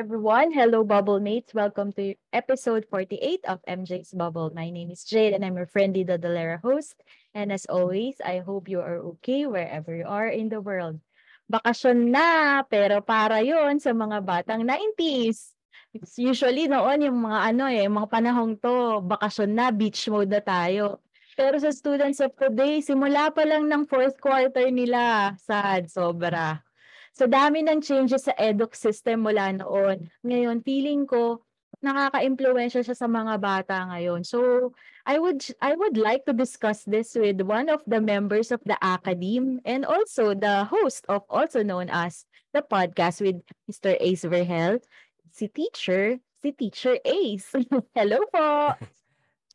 Everyone. Hello, Bubble Mates. Welcome to episode 48 of MJ's Bubble. My name is Jade, and I'm your friendly Dodolera host. And as always, I hope you are okay wherever you are in the world. Bakasyon na, pero para yon sa mga batang 90s. It's usually noon yung mga ano eh, mga panahong to, bakasyon na, beach mode na tayo. Pero sa students of today, simula pa lang ng fourth quarter nila, sad, sobra. So dami ng changes sa eduk system mula noon. Ngayon, feeling ko, nakaka-impluwensya siya sa mga bata ngayon. So, I would I would like to discuss this with one of the members of the academe and also the host of also known as the podcast with Mr. Ace Verhel, si teacher, si teacher Ace. Hello po.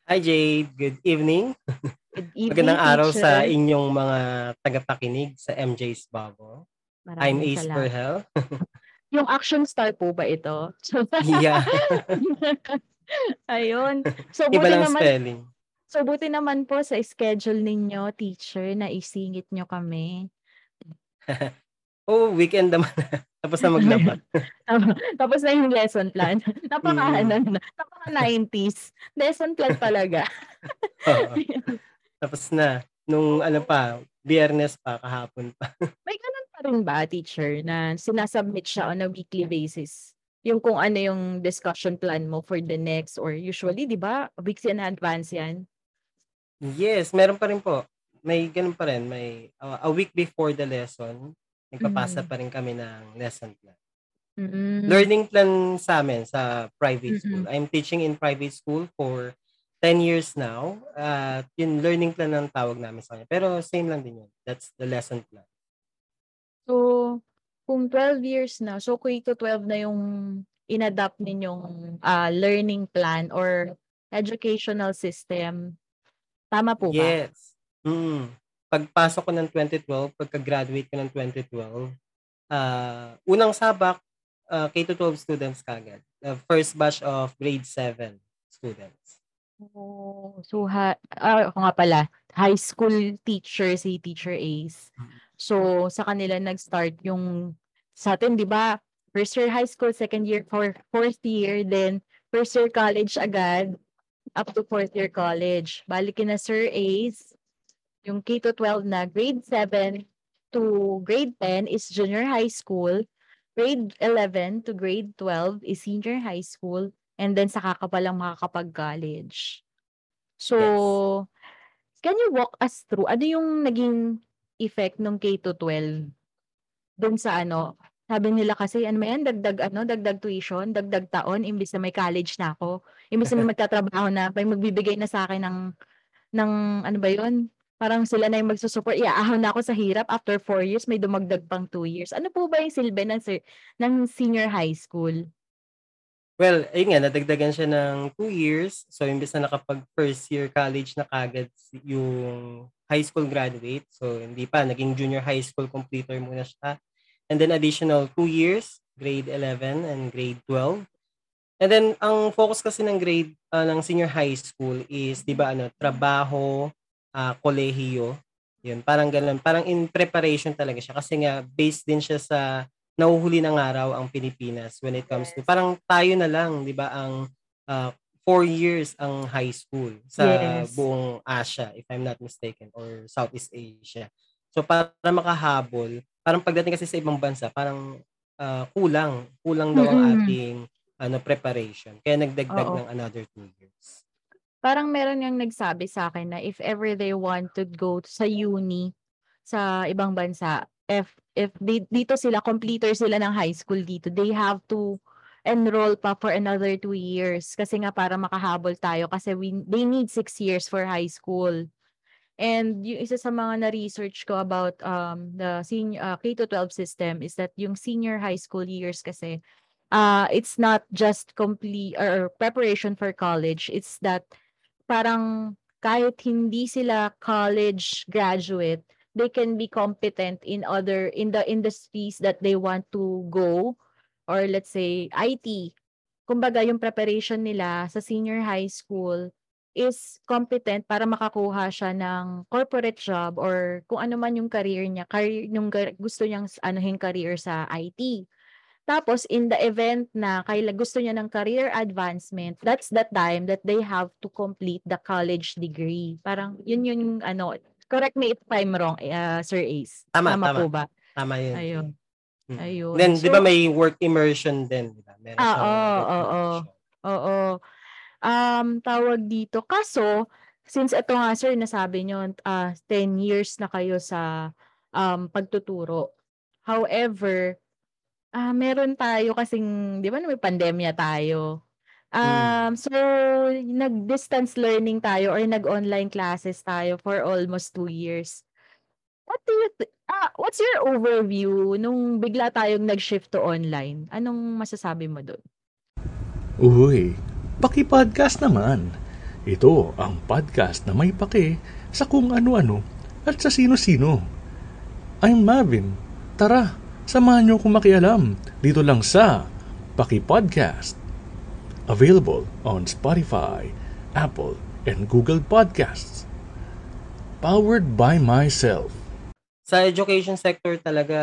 Hi Jade, good evening. Good evening, Magandang araw teacher. sa inyong mga tagapakinig sa MJ's Bubble. I'm Maraming Ace salamat. Verhel. Yung action star po ba ito? yeah, Ayun. So iba lang naman spelling. So buti naman po sa schedule ninyo, teacher, na isingit nyo kami. Oh, weekend naman. Tapos na maglabat. Tapos na yung lesson plan. Napaka, Mm. ano, na- napaka 90s. Lesson plan talaga. Oo. Tapos na. Nung ano pa, biyernes pa, kahapon pa. May ganun pa rin ba, teacher, na sinasubmit siya on a weekly basis? Yung kung ano yung discussion plan mo for the next or usually, di ba, weeks in advance yan? Yes, meron pa rin po. May ganun pa rin. May uh, a week before the lesson, nagpapasa Mhm. pa rin kami ng lesson plan. Mm-mm. learning plan sa amin sa private school. Mm-mm. I'm teaching in private school for 10 years now. At yung learning plan ang tawag namin sa kanya. Pero same lang din yun. That's the lesson plan. So, kung 12 years na, so K to 12 na yung inadapt ninyong ah, learning plan or educational system. Tama po ba? Yes. Mm. Pagpasok ko ng 2012, pagka-graduate ko ng 2012, ah unang sabak, ah, K-12 students kagad. The first batch of grade 7 students. Oh, so ha ah, ako nga pala, high school teacher si Teacher Ace. So sa kanila nag-start yung sa atin, 'di ba? First year high school, second year, for fourth year, then first year college agad up to fourth year college. Balikin na Sir Ace, yung K to 12 na grade 7 to grade 10 is junior high school. Grade 11 to grade 12 is senior high school. And then saka ka palang makakapag-college. So, can you walk us through, ano yung naging effect ng K to 12 dun sa ano, sabi nila kasi, ano yan, dagdag, ano, dagdag tuition, dagdag taon, imbis na may college na ako, imbis na may magtatrabaho na, may magbibigay na sa akin ng, ng, ano ba yun, parang sila na yung magsusupport, iaahon na ako sa hirap, after four years, may dumagdag pang two years. Ano po ba yung silbi ng, sir, ng senior high school? Well, ayun nga, nadagdagan siya ng two years. So, imbes na nakapag first year college na kagad yung high school graduate. So, hindi pa. Naging junior high school completer muna siya. And then additional two years, grade 11 and grade 12. And then, ang focus kasi ng grade, ah, ng senior high school is, di ba, ano, trabaho, ah, kolehiyo. Yun, parang ganun. Parang in preparation talaga siya. Kasi nga, based din siya sa nahuhuli ng araw ang Pilipinas when it comes to parang tayo na lang, 'di ba, ang uh, four years ang high school sa Yes. buong Asia if I'm not mistaken or Southeast Asia. So para makahabol, parang pagdating kasi sa ibang bansa, parang uh, kulang, kulang daw ang Mm-mm. ating ano preparation. Kaya nagdagdag Oo. ng another two years. Parang meron yung nagsabi sa akin na if ever they want to go sa uni sa ibang bansa, if if di- dito sila completer sila ng high school dito, they have to enroll pa for another two years kasi nga para makahabol tayo kasi we, they need six years for high school. And yung isa sa mga na-research ko about um, the senior, uh, K-12 system is that yung senior high school years kasi uh, it's not just complete or preparation for college. It's that parang kahit hindi sila college graduate, they can be competent in other in the industries that they want to go or let's say IT. Kumbaga yung preparation nila sa senior high school is competent para makakuha siya ng corporate job or kung ano man yung career niya, career, yung gusto niyang anuhin career sa IT. Tapos in the event na kaila gusto niya ng career advancement, that's the time that they have to complete the college degree. Parang yun yung ano, correct me if I'm wrong, uh, Sir Ace. Tama, tama, tama. po ba? Tama yun. Ayun. Ayun. Then, di ba So- may work immersion din? Di ba? Meron Ah, oo, oo. Oo. Um, tawag dito. Kaso, since ito nga sir, nasabi nyo, ah 10 years na kayo sa um, pagtuturo. However, ah meron tayo kasing, di ba may pandemya tayo. Um, so, nag-distance learning tayo or nag-online classes tayo for almost two years. What do you th- ah, what's your overview nung bigla tayong nag-shift to online? Anong masasabi mo doon? Uy, paki-podcast naman. Ito ang podcast na may pake sa kung ano-ano at sa sino-sino. I'm Marvin. Tara, samahan niyo akong makialam dito lang sa Paki Podcast. Available on Spotify, Apple, and Google Podcasts. Powered by myself. Sa education sector talaga,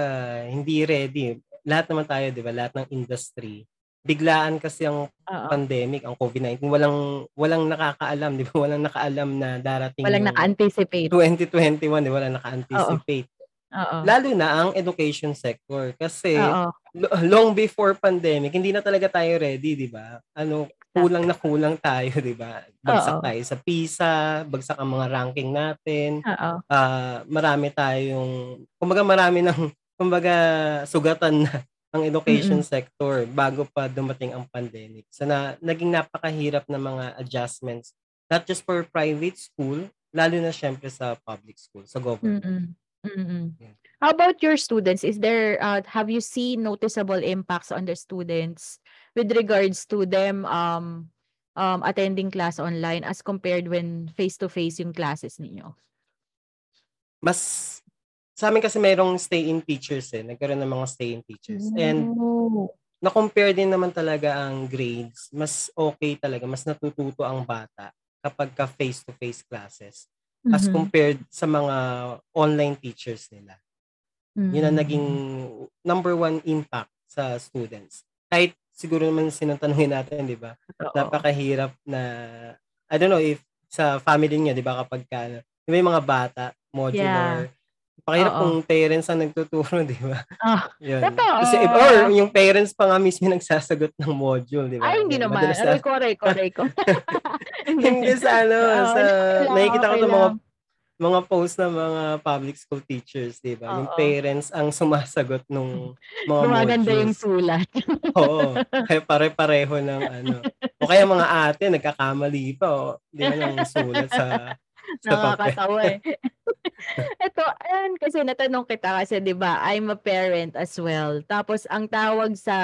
hindi ready. Lahat naman tayo, di ba? Lahat ng industry. Biglaan kasi ang Oo. pandemic, ang COVID-19. Walang walang nakakaalam, di ba? Walang nakaalam na darating Walang naka-anticipate. 2021, di ba? Walang naka-anticipate. Oo. Lalo na ang education sector. Kasi lo- long before pandemic, hindi na talaga tayo ready, di ba? Ano, kulang na kulang tayo, di ba? Oo. Bagsak tayo sa PISA, bagsak ang mga ranking natin. Oo. Ah, marami tayong, kumbaga marami ng, kumbaga sugatan na ang education sector bago pa dumating ang pandemic. So na, naging napakahirap na mga adjustments, not just for private school, lalo na syempre sa public school, sa government. Mm-mm. Mm-mm. Yeah. How about your students? Is there uh, have you seen noticeable impacts on the students with regards to them um um attending class online as compared when face to face yung classes ninyo? Mas, sa amin kasi mayroong stay-in teachers eh, nagkaroon ng mga stay-in teachers. And Oh. na-compare din naman talaga ang grades. Mas okay talaga, mas natututo ang bata kapag ka face-to-face classes as Mhm. compared sa mga online teachers nila. Yun ang Mhm. naging number one impact sa students. Kahit siguro naman sinantanungin natin, di ba? Napakahirap na, I don't know if sa family niyo, di ba, kapag ka, di ba yung mga bata, modular, Pakahirap Oo. kung parents ang nagtuturo, di ba? Yun. totoo. Kasi, if- or yung parents pa nga mismo nagsasagot ng module, di ba? Ay, hindi naman. madalas na- Aray ko, aray ko, aray ko. hindi sa ano, Oo, sa, nakikita ko sa mga. Mga post ng mga public school teachers, di ba? Yung parents ang sumasagot nung mga Gumaganda yung sulat. Oo. Kaya pare-pareho ng ano. O kaya mga ate, nagkakamali pa, o, di ba, ng sulat sa. Nakakatawa eh. Ito, ayan, kasi natanong kita kasi 'di ba, I'm a parent as well. Tapos ang tawag sa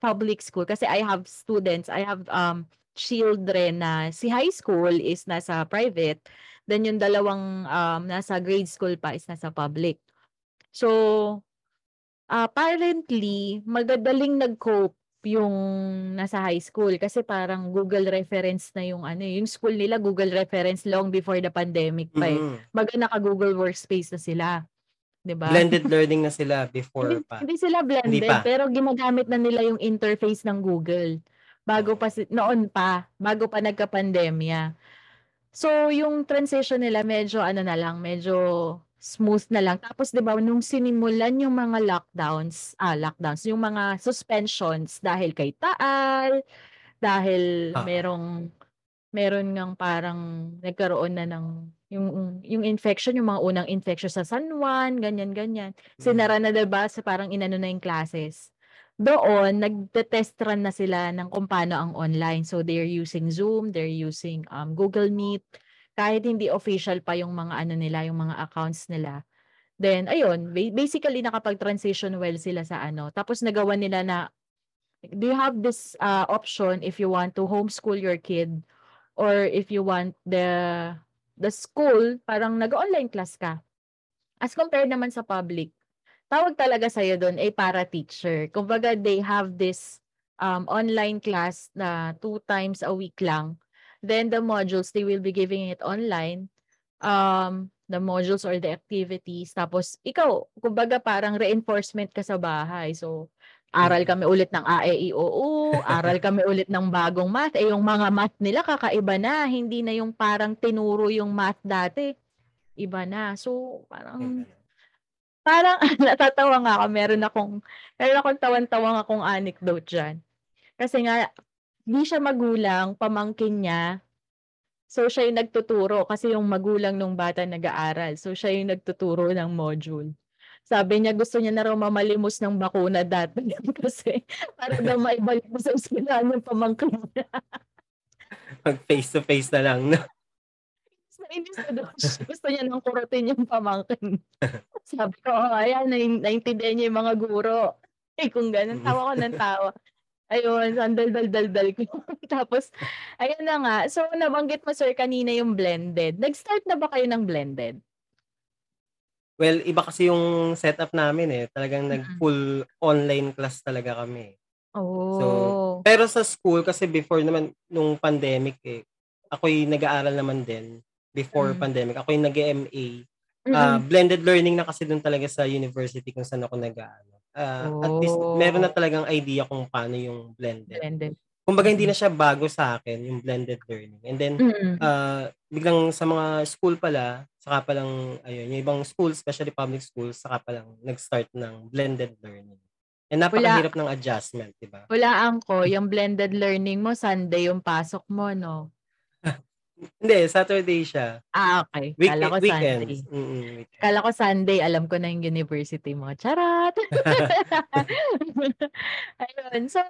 public school kasi I have students, I have um children na si high school is nasa private, then yung dalawang um nasa grade school pa is nasa public. So apparently magagaling nag-cope yung nasa high school kasi parang Google reference na yung ano, yung school nila Google reference long before the pandemic pa eh. Mm. Baga naka Google Workspace na sila. 'Di ba? Blended learning na sila before Hindi, pa. hindi sila blended, Hindi pa. pero ginagamit na nila yung interface ng Google. Bago pa, si- noon pa, bago pa nagka-pandemya. So, yung transition nila medyo ano na lang, medyo smooth na lang. Tapos 'di ba nung sinimulan yung mga lockdowns, ah lockdowns, yung mga suspensions dahil kay Taal, dahil Ah. merong meron ngang parang nagkaroon na ng yung yung infection, yung mga unang infection sa San Juan, ganyan ganyan. Sinara na 'di ba sa parang inano na yung classes. Doon nagte-test run na sila ng kung paano ang online. So they're using Zoom, they're using um Google Meet kahit hindi official pa yung mga ano nila, yung mga accounts nila. Then ayun, ba- basically nakapag-transition well sila sa ano. Tapos nagawa nila na do you have this uh, option if you want to homeschool your kid or if you want the the school parang nag-online class ka. As compared naman sa public, tawag talaga sa'yo doon ay para teacher. Kumbaga they have this um, online class na two times a week lang. Then the modules, they will be giving it online. Um, the modules or the activities. Tapos ikaw, kumbaga parang reinforcement ka sa bahay. So, aral Mm. kami ulit ng A, E, I, O, U, aral kami ulit ng bagong math. Eh, yung mga math nila kakaiba na. Hindi na yung parang tinuro yung math dati. Iba na. So, parang parang natatawa nga ako. Meron akong, meron akong tawan-tawang akong anecdote dyan. Kasi nga, di siya magulang, pamangkin niya. So, siya yung nagtuturo kasi yung magulang nung bata nag-aaral. So, siya yung nagtuturo ng module. Sabi niya, gusto niya na raw mamalimos ng bakuna dati kasi para daw maibalik mo sa eskwelahan yung pamangkin niya. Mag face-to-face na lang. No? Nainis na siya. Gusto niya nang kurutin yung pamangkin. Sabi ko, oh, ayan, nain- naintindihan niya yung mga guro. Eh, kung ganun, tawa ko ng tawa. Ayun, sandal-dal-dal-dal ko. Tapos, ayun na nga. So, nabanggit mo, sir, kanina yung blended. Nag-start na ba kayo ng blended? Well, iba kasi yung setup namin eh. Talagang Mm. nag-full online class talaga kami. Oh. Pero sa school, kasi before naman, nung pandemic eh, ako'y nag-aaral naman din before Mm. pandemic. Ako'y nag-MA. Mm-mm. Ah, blended learning na kasi dun talaga sa university kung saan ako nag-aaral. Ah, At least, meron na Oh. talagang idea kung paano yung blended. blended. Kumbaga, hindi na siya bago sa akin, yung blended learning. And then, Mm-mm. ah, biglang sa mga school pala, saka pa lang, ayun, yung ibang schools, especially public schools, saka pa lang nag-start ng blended learning. And napakahirap ng adjustment, di ba? Walaan ko, yung blended learning mo, Sunday yung pasok mo, no? Hindi, Saturday siya. Ah, okay. Week, Kala ko weekends. Sunday. Weekends. Kala ko Sunday, alam ko na yung university mo. Charat! Ayun. So,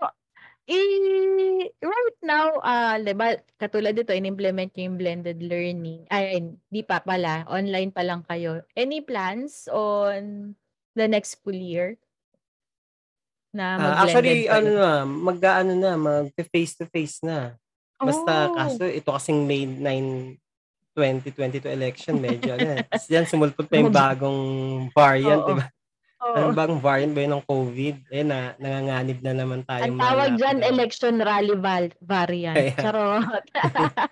i- right now, ah, di ba, katulad dito, in-implement yung blended learning. Ay, di pa pala. Online pa lang kayo. Any plans on the next school year? Na Ah, mag-blended actually, kayo? ano na, mag-ano na, mag-face-to-face na. Basta, Oh. kaso, ito kasing May 9, 2022 election, medyo, ano, tapos yan, sumulpot pa yung bagong variant, di ba? Ano bang variant ba yun ng COVID? Eh, na, nanganganib na naman tayo. Ang tawag dyan, election rally val- variant. Kaya- Charot.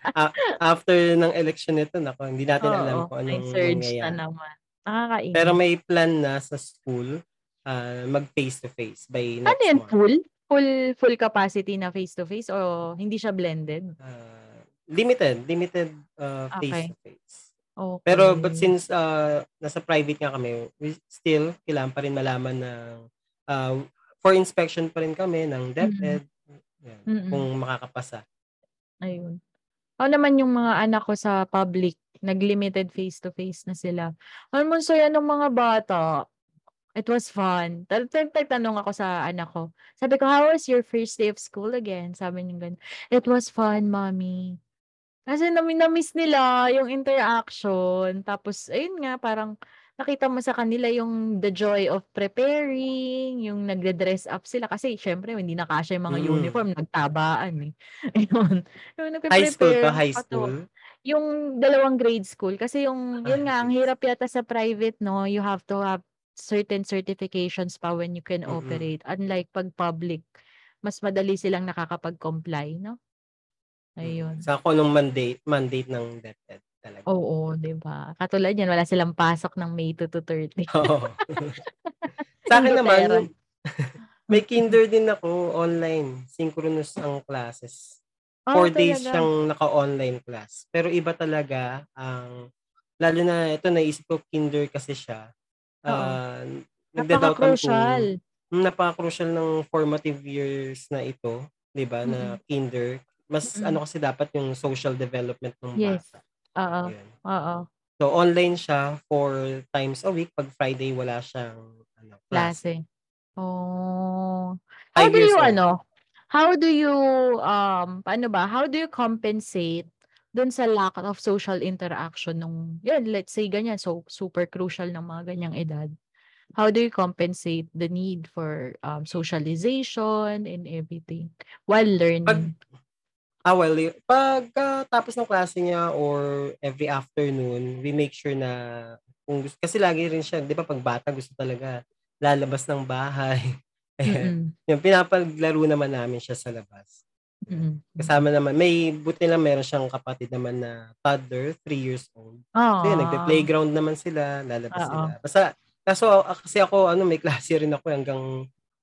After ng election nito, nako, hindi natin alam Oo, kung may anong surge na naman. Nakakainis. Pero may plan na sa school ah, mag face-to-face by next ano yan, month. full? Full full capacity na face-to-face o hindi siya blended? Ah, limited, limited ah, Okay. face-to-face. Okay. Pero but since uh, nasa private nga kami, we still kailangan pa rin malaman ng uh, for inspection pa rin kami ng DepEd yan, Mm-mm. kung makakapasa. Ayun. Ako naman yung mga anak ko sa public, nag-limited face-to-face na sila. Alam mo, saya ng mga bata. It was fun. Tal- tal- tal- Tanong ako sa anak ko. Sabi ko, how was your first day of school again? Sabi niya ganun. It was fun, mommy. Kasi nami na-miss nila yung interaction. Tapos, ayun nga, parang nakita mo sa kanila yung the joy of preparing, yung nagde-dress up sila. Kasi, syempre, hindi na kasya yung mga Mm. uniform, nagtabaan eh. Ayun. Yung High school to high school. Yung dalawang grade school. Kasi yung, yun Ah, nga, ang hirap yata sa private, no? You have to have certain certifications pa when you can Mm-mm. operate. Unlike pag public, mas madali silang nakakapag-comply, no? Ayun. Sa ako nung mandate, mandate ng DepEd talaga. Oo, di ba? Katulad yan, wala silang pasok ng May 2 to 30. Oo. sa akin naman, may kinder din ako online. Synchronous ang classes. Ah, Four days talaga? siyang naka-online class. Pero iba talaga ang, lalo na ito naisip ko kinder kasi siya. Uh, ako kung- Napaka-crucial. Napaka-crucial ng formative years na ito, 'di ba, na kinder. Mas Mm-mm. ano kasi dapat yung social development ng Yes. bata. Oo, oo. So online siya four times a week. Pag Friday wala siyang ano, Klase. klase. Oh. How Five do you old. ano? How do you um paano ba? How do you compensate dun sa lack of social interaction nung yan let's say ganyan so super crucial ng mga ganyang edad. how do you compensate the need for um, socialization and everything while Pag learning? ah, well, yu pagkatapos ng klase niya or every afternoon, we make sure na kung gus kasi lagi rin siya 'di ba 'pag bata gusto talaga lalabas ng bahay, ayan. Mm. Yung pinapaglaro naman namin siya sa labas. Mm, hmm. Kasama naman may buti lang meron siyang kapatid naman na toddler, 3 years old. So yun, nagpe-playground naman sila, lalabas Oo. sila. Basta kaso kasi ako ano, may klase rin ako hanggang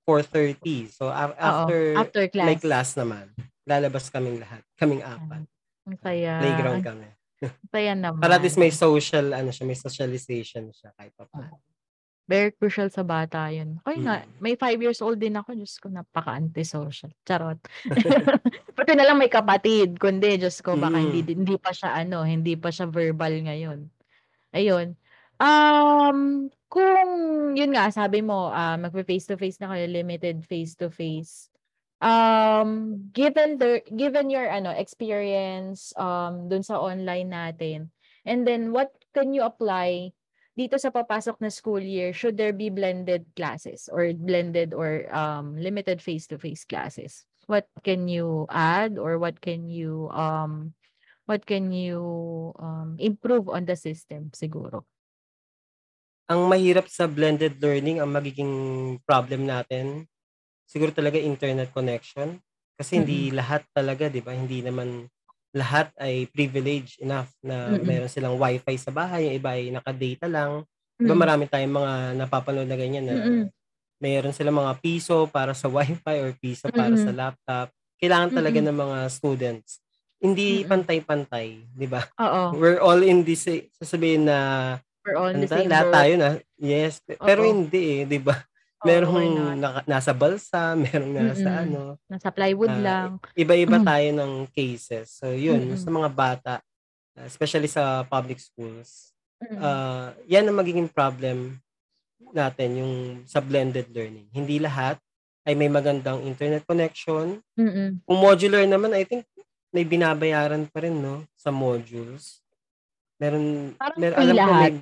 4:30. So a after after may class. class naman, lalabas kaming lahat, kaming 4. Ang saya. playground Ang kami. saya Para at least may naman. social ano siya, may socialization siya kahit papaano. Oo. Very crucial sa bata yun. Ako yun nga, Mm. may 5 years old din ako. Diyos ko, napaka-antisocial. Charot. Buti na lang may kapatid. Kundi, Diyos ko, baka hindi, Mm. hindi pa siya ano, hindi pa siya verbal ngayon. Ayun. Um, kung yun nga, sabi mo, ah, magfe-face to face na kayo, limited face to face. Um, given the given your ano experience um dun sa online natin, and then what can you apply dito sa papasok na school year? Should there be blended classes or blended or um limited face to face classes? What can you add or what can you um what can you um improve on the system siguro? Ang mahirap sa blended learning, ang magiging problem natin, siguro talaga internet connection. Kasi hindi Mm. lahat talaga 'di ba, hindi naman lahat ay privileged enough na Mm. meron silang wifi sa bahay, yung iba ay naka-data lang. 'Di ba Mm. marami tayong mga napapanood na ganyan na Mm. meron silang mga piso para sa wifi or piso para sa laptop. Kailangan talaga Mm. ng mga students. Hindi Mm. pantay-pantay, 'di ba? Oo. We're all in this sasabihin na We're all in the same lahat boat. tayo na yes, pe pero hindi eh, 'di ba? Merong naka nasa balsa, merong nasa Mm. ano, Nasa plywood ah, lang. iba-iba Hmm. tayo ng cases. So yun, sa Mm. mga bata, especially sa public schools, Mm. ah, yan ang magiging problem natin, yung sa blended learning. Hindi lahat ay may magandang internet connection. Mm. Kung modular naman, I think may binabayaran pa rin 'no, sa modules. Meron Parang mer alam ko may lahat.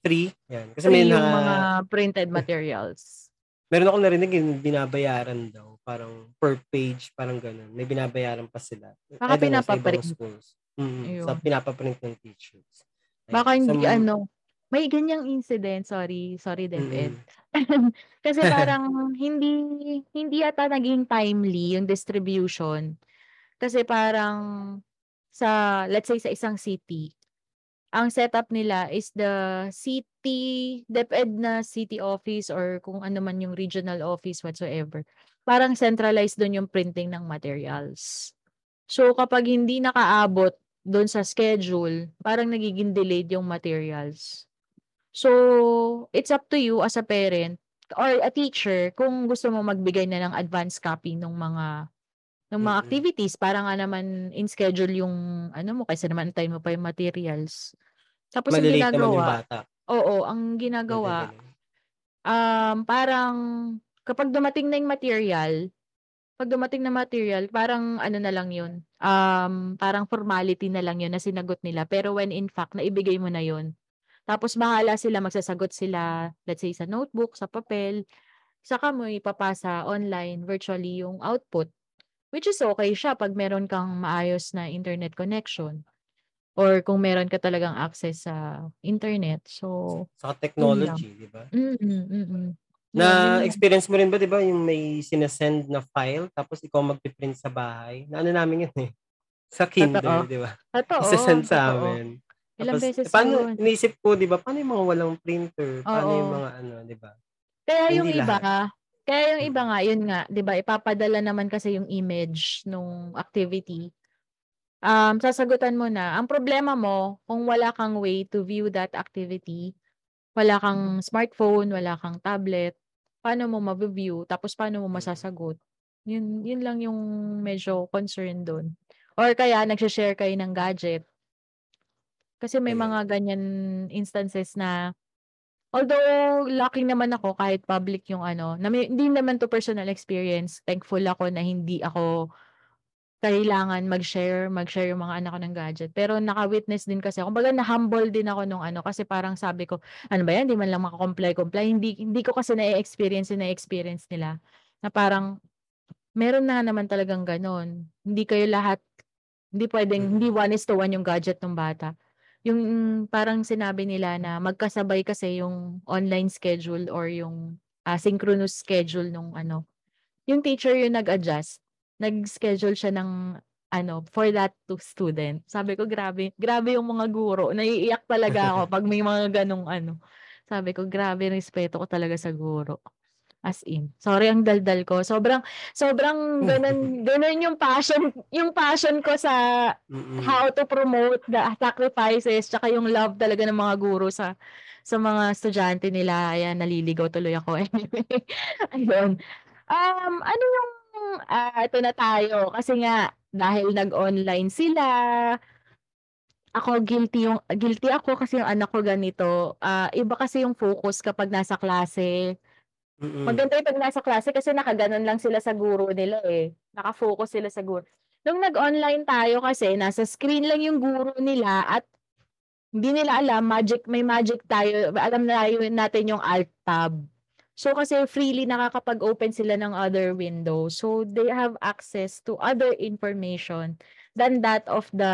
Free, yan. Kasi may Free yung na mga printed materials. meron akong narinig yung binabayaran daw, parang per page, parang gano'n. May binabayaran pa sila. Baka know sa pinapa-print. schools. Mm, Ayun. sa pinapa-print ng teachers. Ayan. Baka So hindi ano, may ganyang incident, sorry, sorry DepEd. Mm. Kasi parang hindi hindi yata naging timely yung distribution. Kasi parang sa let's say sa isang city, ang setup nila is the city DepEd na city office or kung ano man yung regional office whatsoever. Parang centralized dun yung printing ng materials. So kapag hindi nakaabot dun sa schedule, parang nagiging delayed yung materials. So, it's up to you as a parent or a teacher kung gusto mo magbigay na ng advance copy nung mga nung mga Mm. activities para nga naman in schedule yung ano mo kaysa naman antayin mo pa yung materials. Tapos ang Mali-late yung ginagawa bata. oo, ang ginagawa, um, parang kapag dumating na yung material, 'pag dumating na material parang ano na lang yun, um, parang formality na lang yun na sinagot nila pero when in fact naibigay mo na yun. Tapos bahala sila, magsasagot sila, let's say sa notebook, sa papel, saka mo ipapasa online, virtually yung output. Which is okey siya 'pag meron kang maayos na internet connection or kung meron ka talagang access sa internet. So, lang. technology, 'di ba? Mm, mm. Lang. Na-experience mo rin ba 'di ba yung may sine-send na file tapos ikaw magpi-print sa bahay? Naano namin yun, eh, sa Totoo. 'di ba? Totoo, Ise-send sa totoo. amin. Ilang Tapos beses paano yun. iniisip ko 'di ba, paano yung mga walang printer? Paano yung Oo. mga ano, 'di ba? Kaya yung Hindi iba lahat. Kaya yung iba nga, yun nga, 'di ba, ipapadala naman kasi yung image nung activity. Um, sasagutan mo na. Ang problema mo kung wala kang way to view that activity, wala kang smartphone, wala kang tablet, paano mo mavi-view tapos paano mo Mm. masasagot? Yun yun lang yung medyo concern dun. Or kaya nagse-share kayo ng gadget. Kasi may mga ganyan instances na although lucky naman ako kahit public yung ano, na may hindi naman to personal experience, thankful ako na hindi ako kailangan mag-share, mag-share yung mga anak ko ng gadget. Pero naka-witness din kasi ako. Kumbaga na-humble din ako nung ano kasi parang sabi ko, ano ba yan, hindi man lang makakomply-comply. Hindi, hindi ko kasi na-experience na-experience nila. Na parang, meron na naman talagang ganon. Hindi kayo lahat, hindi pwedeng, hindi one is to one yung gadget ng bata. Yung parang sinabi nila na magkasabay kasi yung online schedule or yung uh, synchronous schedule nung ano. Yung teacher yung nag-adjust nag-schedule siya ng ano, for that to student. Sabi ko, grabe, grabe yung mga guro. Naiiyak talaga ako pag may mga ganong ano. Sabi ko, grabe, respeto ko talaga sa guro. As in. Sorry ang daldal ko. Sobrang, sobrang ganun, ganun yung passion, yung passion ko sa how to promote the sacrifices, tsaka yung love talaga ng mga guro sa, sa mga estudyante nila. Ayan, naliligaw tuloy ako. Anyway, ayun. Um, ano yung ah, ito na tayo kasi nga dahil nag-online sila, ako guilty yung guilty ako kasi yung anak ko ganito. Ah, iba kasi yung focus kapag nasa klase. Mm. Maganda yung 'pag nasa klase kasi nakaganon lang sila sa guro nila eh. Naka-focus sila sa guro. Nung nag-online tayo kasi nasa screen lang yung guro nila at hindi nila alam magic may magic tayo. Alam na yun natin yung alt tab. So kasi freely nakakapag-open sila ng other window. So they have access to other information than that of the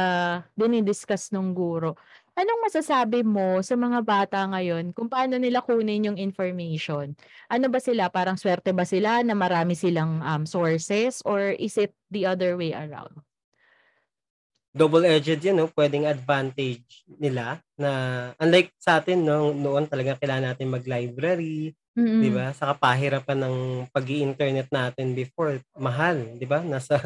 dinidiscuss ng guro. Anong masasabi mo sa mga bata ngayon kung paano nila kunin yung information? Ano ba sila? Parang swerte ba sila na marami silang um, sources or is it the other way around? double-edged yun, no? pwedeng advantage nila na unlike sa atin, no, noon talaga kailangan natin mag-library, Mm. 'di ba? Sa kapahirapan ng pag-i-internet natin before, mahal, 'di ba? Nasa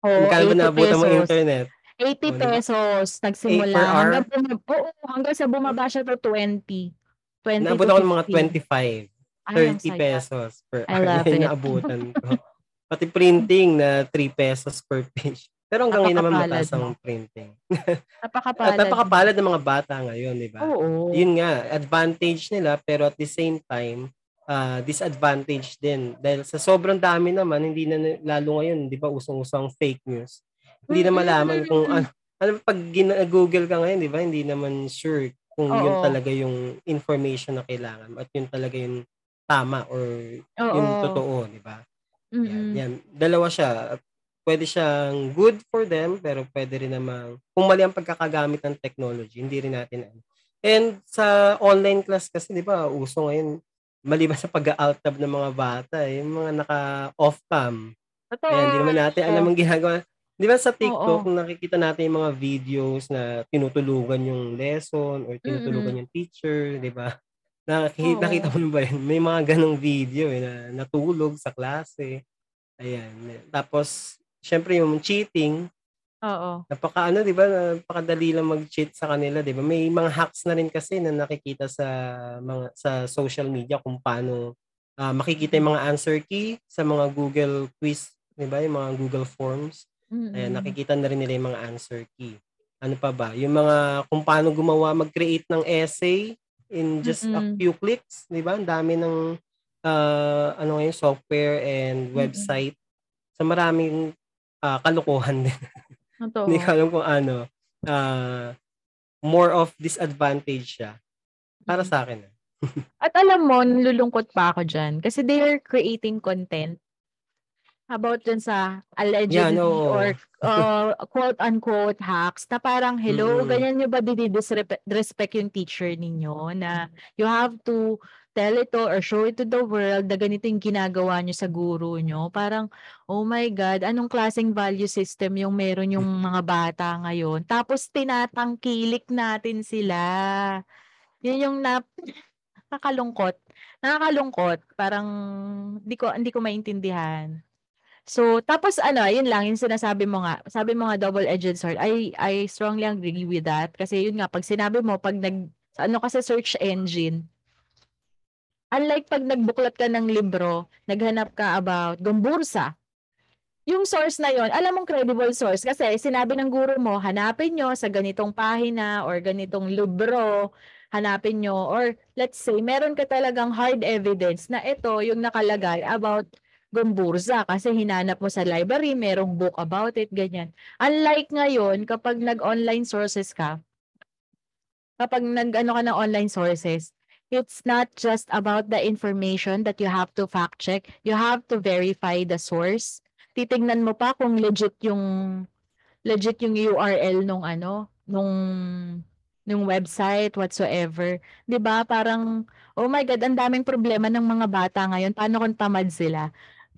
oh, magkano naabutan mo internet? 80 oh, pesos nagsimula hanggang bumaba, oo, hanggang sa bumaba siya to 20. 20 Naabot ako ng mga 25, 30 Ay, pesos per I love it. naabutan ko. Pati printing na 3 pesos per page. Pero hanggang ngayon naman mataas ang printing. Napakapalad. At napakapalad ng mga bata ngayon, di ba? Oo. Yun nga, advantage nila pero at the same time, uh, disadvantage din. Dahil sa sobrang dami naman, hindi na lalo ngayon, di ba, usong-usong fake news. Hindi na malaman kung ano, ano pag google ka ngayon, di ba, hindi naman sure kung Oo. yun talaga yung information na kailangan at yun talaga yung tama or Oo. yung totoo, di ba? Yan, yan. Dalawa siya. Pwede siyang good for them, pero pwede rin namang, kung mali ang pagkakagamit ng technology, hindi rin natin ano. And sa online class kasi, di ba, uso ngayon, maliban sa pag-alt tab ng mga bata, eh, yung mga naka-off cam. Totoo. Ayan, hindi naman natin alam ang ginagawa. Di ba sa TikTok, Oo. nakikita natin yung mga videos na tinutulugan yung lesson or tinutulugan mm-hmm. yung teacher, di ba? Nakikita, nakita mo ba yun? May mga ganong video eh, na natulog sa klase. Ayan. Tapos, syempre yung cheating, Oo. Napaka ano, 'di ba? Napakadali lang mag-cheat sa kanila, 'di ba? May mga hacks na rin kasi na nakikita sa mga sa social media kung paano uh, makikita yung mga answer key sa mga Google quiz, 'di ba? Yung mga Google Forms. Mm-hmm. Ayan, nakikita na rin nila yung mga answer key. Ano pa ba? Yung mga kung paano gumawa, mag-create ng essay in just mm-hmm. a few clicks, 'di ba? Ang dami ng uh, ano ngayon, software and website. Mm-hmm. Sa maraming uh, kalukuhan din. Hindi ko alam kung ano. Uh, more of disadvantage siya. Para sa akin. At alam mo, nalulungkot pa ako dyan. Kasi they are creating content about dun sa allegedly yeah, no. or uh, quote-unquote hacks na parang, hello, mm-hmm. ganyan nyo ba disrespect yung teacher ninyo na you have to tell it to or show it to the world na ganito yung ginagawa nyo sa guro nyo. Parang, oh my God, anong klaseng value system yung meron yung mga bata ngayon? Tapos tinatangkilik natin sila. Yun yung nap nakakalungkot. Nakakalungkot. Parang hindi ko hindi ko maintindihan. So, tapos ano, yun lang yung sinasabi mo nga. Sabi mo nga double-edged sword. I I strongly agree with that kasi yun nga pag sinabi mo pag nag ano kasi search engine, Unlike pag nagbuklat ka ng libro, naghanap ka about gumbursa. Yung source na yon, alam mong credible source kasi sinabi ng guro mo, hanapin nyo sa ganitong pahina or ganitong libro, hanapin nyo or let's say meron ka talagang hard evidence na ito yung nakalagay about gumbursa kasi hinanap mo sa library, merong book about it, ganyan. Unlike ngayon, kapag nag-online sources ka, kapag nag-ano ka ng online sources, it's not just about the information that you have to fact check. You have to verify the source. Titingnan mo pa kung legit yung legit yung URL nung ano, nung nung website whatsoever. 'Di ba? Parang oh my god, ang daming problema ng mga bata ngayon. Paano kung tamad sila?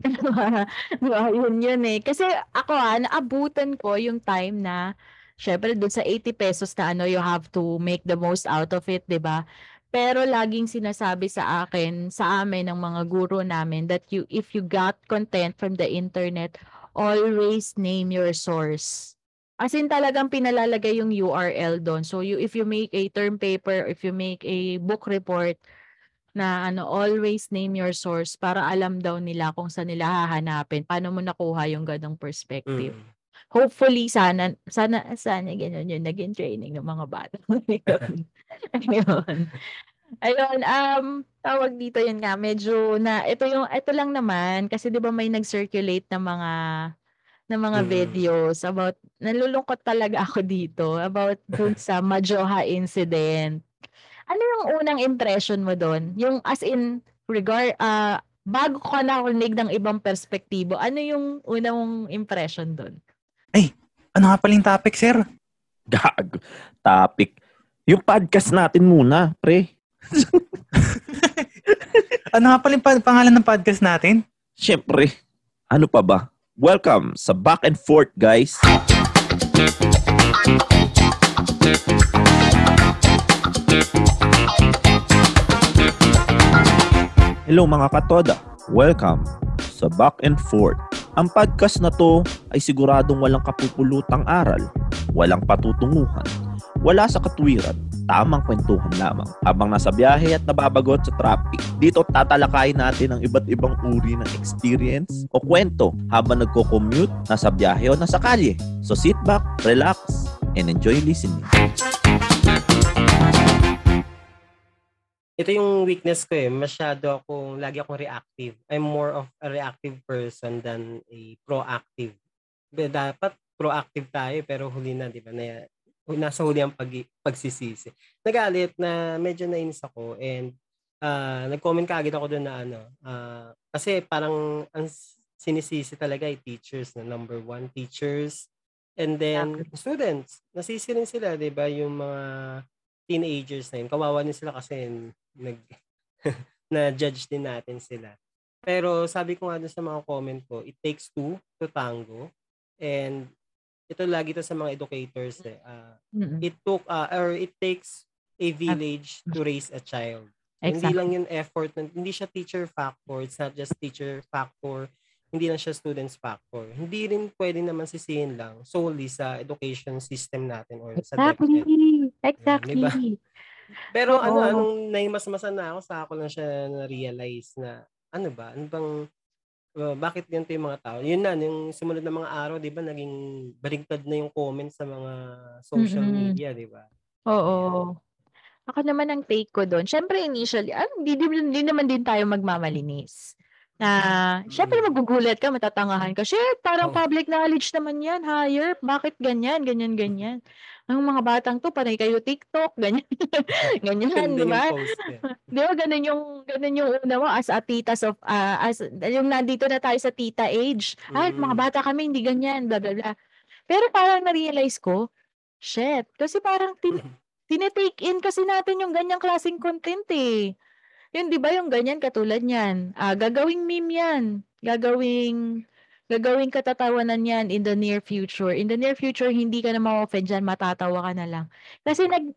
Diba? yun yun eh. Kasi ako ah, naabutan ko yung time na syempre doon sa 80 pesos na ano, you have to make the most out of it, 'di ba? Pero laging sinasabi sa akin, sa amin ng mga guro namin that you if you got content from the internet, always name your source. As in talagang pinalalagay yung URL doon. So you if you make a term paper, if you make a book report, na ano, always name your source para alam daw nila kung saan nila hahanapin. Paano mo nakuha yung ganong perspective. Mm. Hopefully, sana, sana, sana ganyan yung naging training ng mga bata. Ayun. Ayun, um, tawag dito yun nga, medyo na, ito yung, ito lang naman, kasi di ba may nag-circulate na mga, na mga Mm. videos about, nalulungkot talaga ako dito, about dun sa Majoha incident. Ano yung unang impression mo doon? Yung as in regard ah bago ka nakarinig ng ibang perspektibo, ano yung unang impression doon? Ano nga pala yung topic, sir? Gag. Topic. Yung podcast natin muna, pre. Ano nga pala yung pa- pangalan ng podcast natin? Siyempre. Ano pa ba? Welcome sa Back and Forth, guys. Hello mga katoda. Welcome sa Back and Forth. Ang podcast na to ay siguradong walang kapupulutang aral, walang patutunguhan, wala sa katwiran, tamang kwentuhan lamang habang nasa biyahe at nababagot sa traffic. Dito tatalakayin natin ang iba't ibang uri ng experience o kwento habang nagko-commute, nasa biyahe o nasa kalye. So sit back, relax, and enjoy listening. Ito yung weakness ko eh. Masyado akong, lagi akong reactive. I'm more of a reactive person than a proactive. Dapat proactive tayo pero huli na, di ba? Na, nasa huli ang pag, pagsisisi. Nagalit na medyo nainis ako and ah, nag-comment kaagad ako doon na ano. ah, kasi parang ang sinisisi talaga ay teachers na number one. Teachers and then students. Nasisi rin sila, di ba? Yung mga teenagers na yun. Kawawa din sila kasi nag na-judge din natin sila. Pero sabi ko nga dun sa mga comment ko, it takes two to tango. And ito lagi to sa mga educators eh. Ah, Mm-mm. it took uh, or it takes a village to raise a child. Hindi Exactly. lang yung effort, hindi siya teacher factor, it's not just teacher factor, hindi lang siya students factor. Hindi rin pwede naman sisihin lang solely sa education system natin or sa Exactly. DepEd. Exactly. Diba? Pero ano, Oo. anong naimasmasa na ako, sa ako lang siya na-realize na, ano ba, ano bang, uh, bakit ganito yung mga tao? Yun na, yung sumunod na mga araw, di ba, naging baligtad na yung comments sa mga social Mm-mm. media, di ba? Oo. Ako naman ang take ko doon. Syempre initially, ah, hindi, hindi, hindi naman din tayo magmamalinis. Na, syempre magugulat ka, matatangahan ka. Shit, parang Oo. public knowledge naman yan, higher. Bakit ganyan, ganyan, ganyan. Ang mga batang to, panay kayo TikTok, ganyan. ganyan, di ba? Di ba, ganun yung, ganun yung una mo as a titas of, ah, as, yung nandito na tayo sa tita age. Ay, mga Mm. bata kami, hindi ganyan, bla, bla, bla. Pero parang na-realize ko, shit, kasi parang tin- tinetake in kasi natin yung ganyang klaseng content eh. Yun, di ba yung ganyan katulad niyan? Ah, gagawing meme yan. Gagawing, gagawing katatawanan yan in the near future. In the near future, hindi ka na ma-offend dyan, matatawa ka na lang. Kasi nag,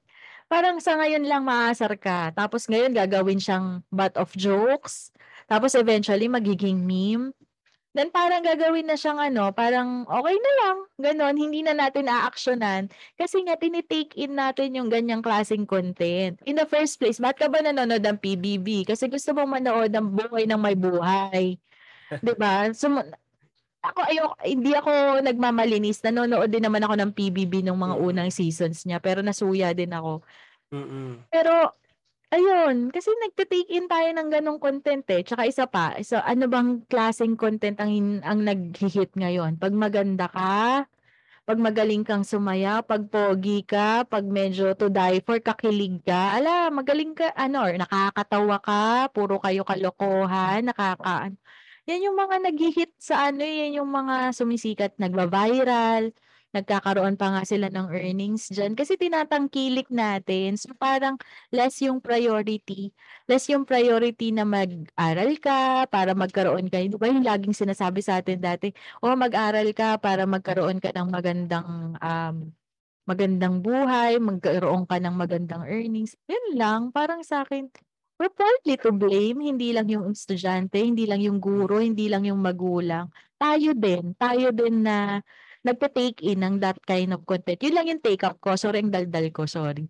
parang sa ngayon lang maasar ka. Tapos ngayon gagawin siyang butt of jokes. Tapos eventually magiging meme. Then parang gagawin na siyang ano, parang okay na lang. Ganon, hindi na natin a-actionan. Kasi nga, tinitake in natin yung ganyang klaseng content. In the first place, ba't ka ba nanonood ng PBB? Kasi gusto mong manood ng buhay ng may buhay. 'Di ba? So, ako ayok, hindi ako nagmamalinis. Nanonood din naman ako ng PBB nung mga unang seasons niya. Pero nasuya din ako. Mm-mm. Pero, Ayun, kasi nagte-take in tayo ng gano'ng content, eh. Tsaka isa pa, so ano bang klaseng content ang ang naghi-hit ngayon? 'Pag maganda ka, 'pag magaling kang sumayaw, 'pag pogi ka, 'pag medyo to die for, kakilig ka, hala magaling ka ano or nakakatawa ka, puro kayo kalokohan, nakaka yan yung mga naghi-hit sa ano, eh, yan yung mga sumisikat, nagva-viral, nagkakaroon pa nga sila ng earnings diyan kasi tinatangkilik natin. So, parang less yung priority, less yung priority na mag-aral ka para magkaroon ka. 'di ba yung laging sinasabi sa atin dati, "Oh, mag-aral ka para magkaroon ka ng magandang, um, magandang buhay, magkaroon ka ng magandang earnings." Yun lang, parang sa'kin, we're partly to blame, hindi lang yung estudyante, hindi lang yung guro, hindi lang yung magulang, tayo din, tayo din na nagte-take in ng that kind of content. Yun lang yung take up ko, sorry ang daldal ko, sorry.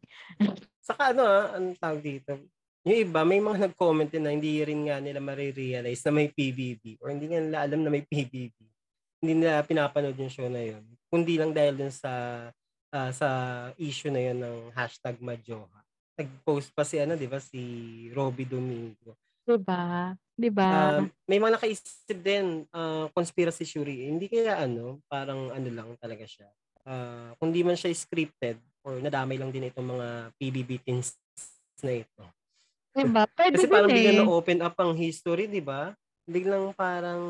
Saka ano, ah, anong tawag dito, yung iba may mga nag-comment din na hindi rin nga nila mare-realize na may PBB or hindi nga nila alam na may PBB. Hindi nila pinapanood yung show na yun. Kundi lang dahil dun sa ah, sa issue na yun ng hashtag Majoha. Nag-post pa si ano, 'di ba, si Robbie Domingo. 'Di ba? 'Di ba? Um, may mga nakaisip din, ah, conspiracy theory. Hindi kaya ano, parang ano lang talaga siya. Ah, kung di man siya scripted or nadamay lang din itong mga PBB teens na ito. 'Di ba? Puwede Kasi parang biglang eh. na-open up ang history, 'di ba? Biglang parang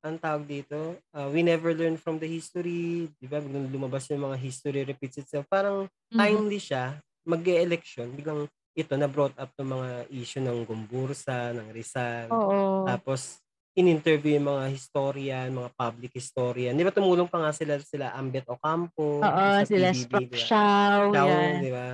anong tawag dito, ah, we never learn from the history, 'di ba? Biglang lumabas yung mga history repeats itself. Parang Mhm. timely siya, mag-e-election, biglang ito na brought up ng mga issue ng Gumbursa, ng Rizal. Oo. Tapos in-interview yung mga historian, mga public historian. 'Di ba tumulong pa nga sila sila Ambet Ocampo Oo, sila? Xiao, Xiao, yan. di ba?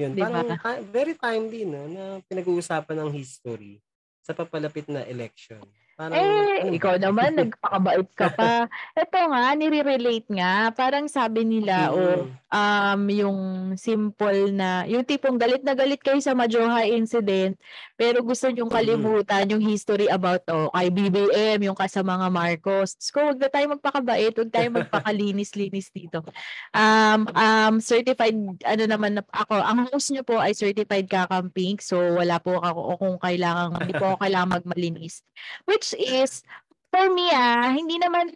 Yun, 'Di parang ti- very timely no na pinag-uusapan ng history sa papalapit na election. Parang Eh, ba? ikaw naman nagpakabait ka pa. Eto nga, nire-relate nga, parang sabi nila, oh, Mm. um, yung simple na, yung tipong galit na galit kayo sa Majoha incident, pero gusto nyong kalimutan yung history about, oh, kay BBM, yung ka sa mga Marcos. Ko, wag na tayo magpakabait, wag tayo magpakalinis-linis dito. Um, um, certified, ano naman na, ako, ang host nyo po ay certified kakamping, so wala po ako kung kailangan, hindi po ako kailangan magmalinis. Which is, for me ah, hindi naman,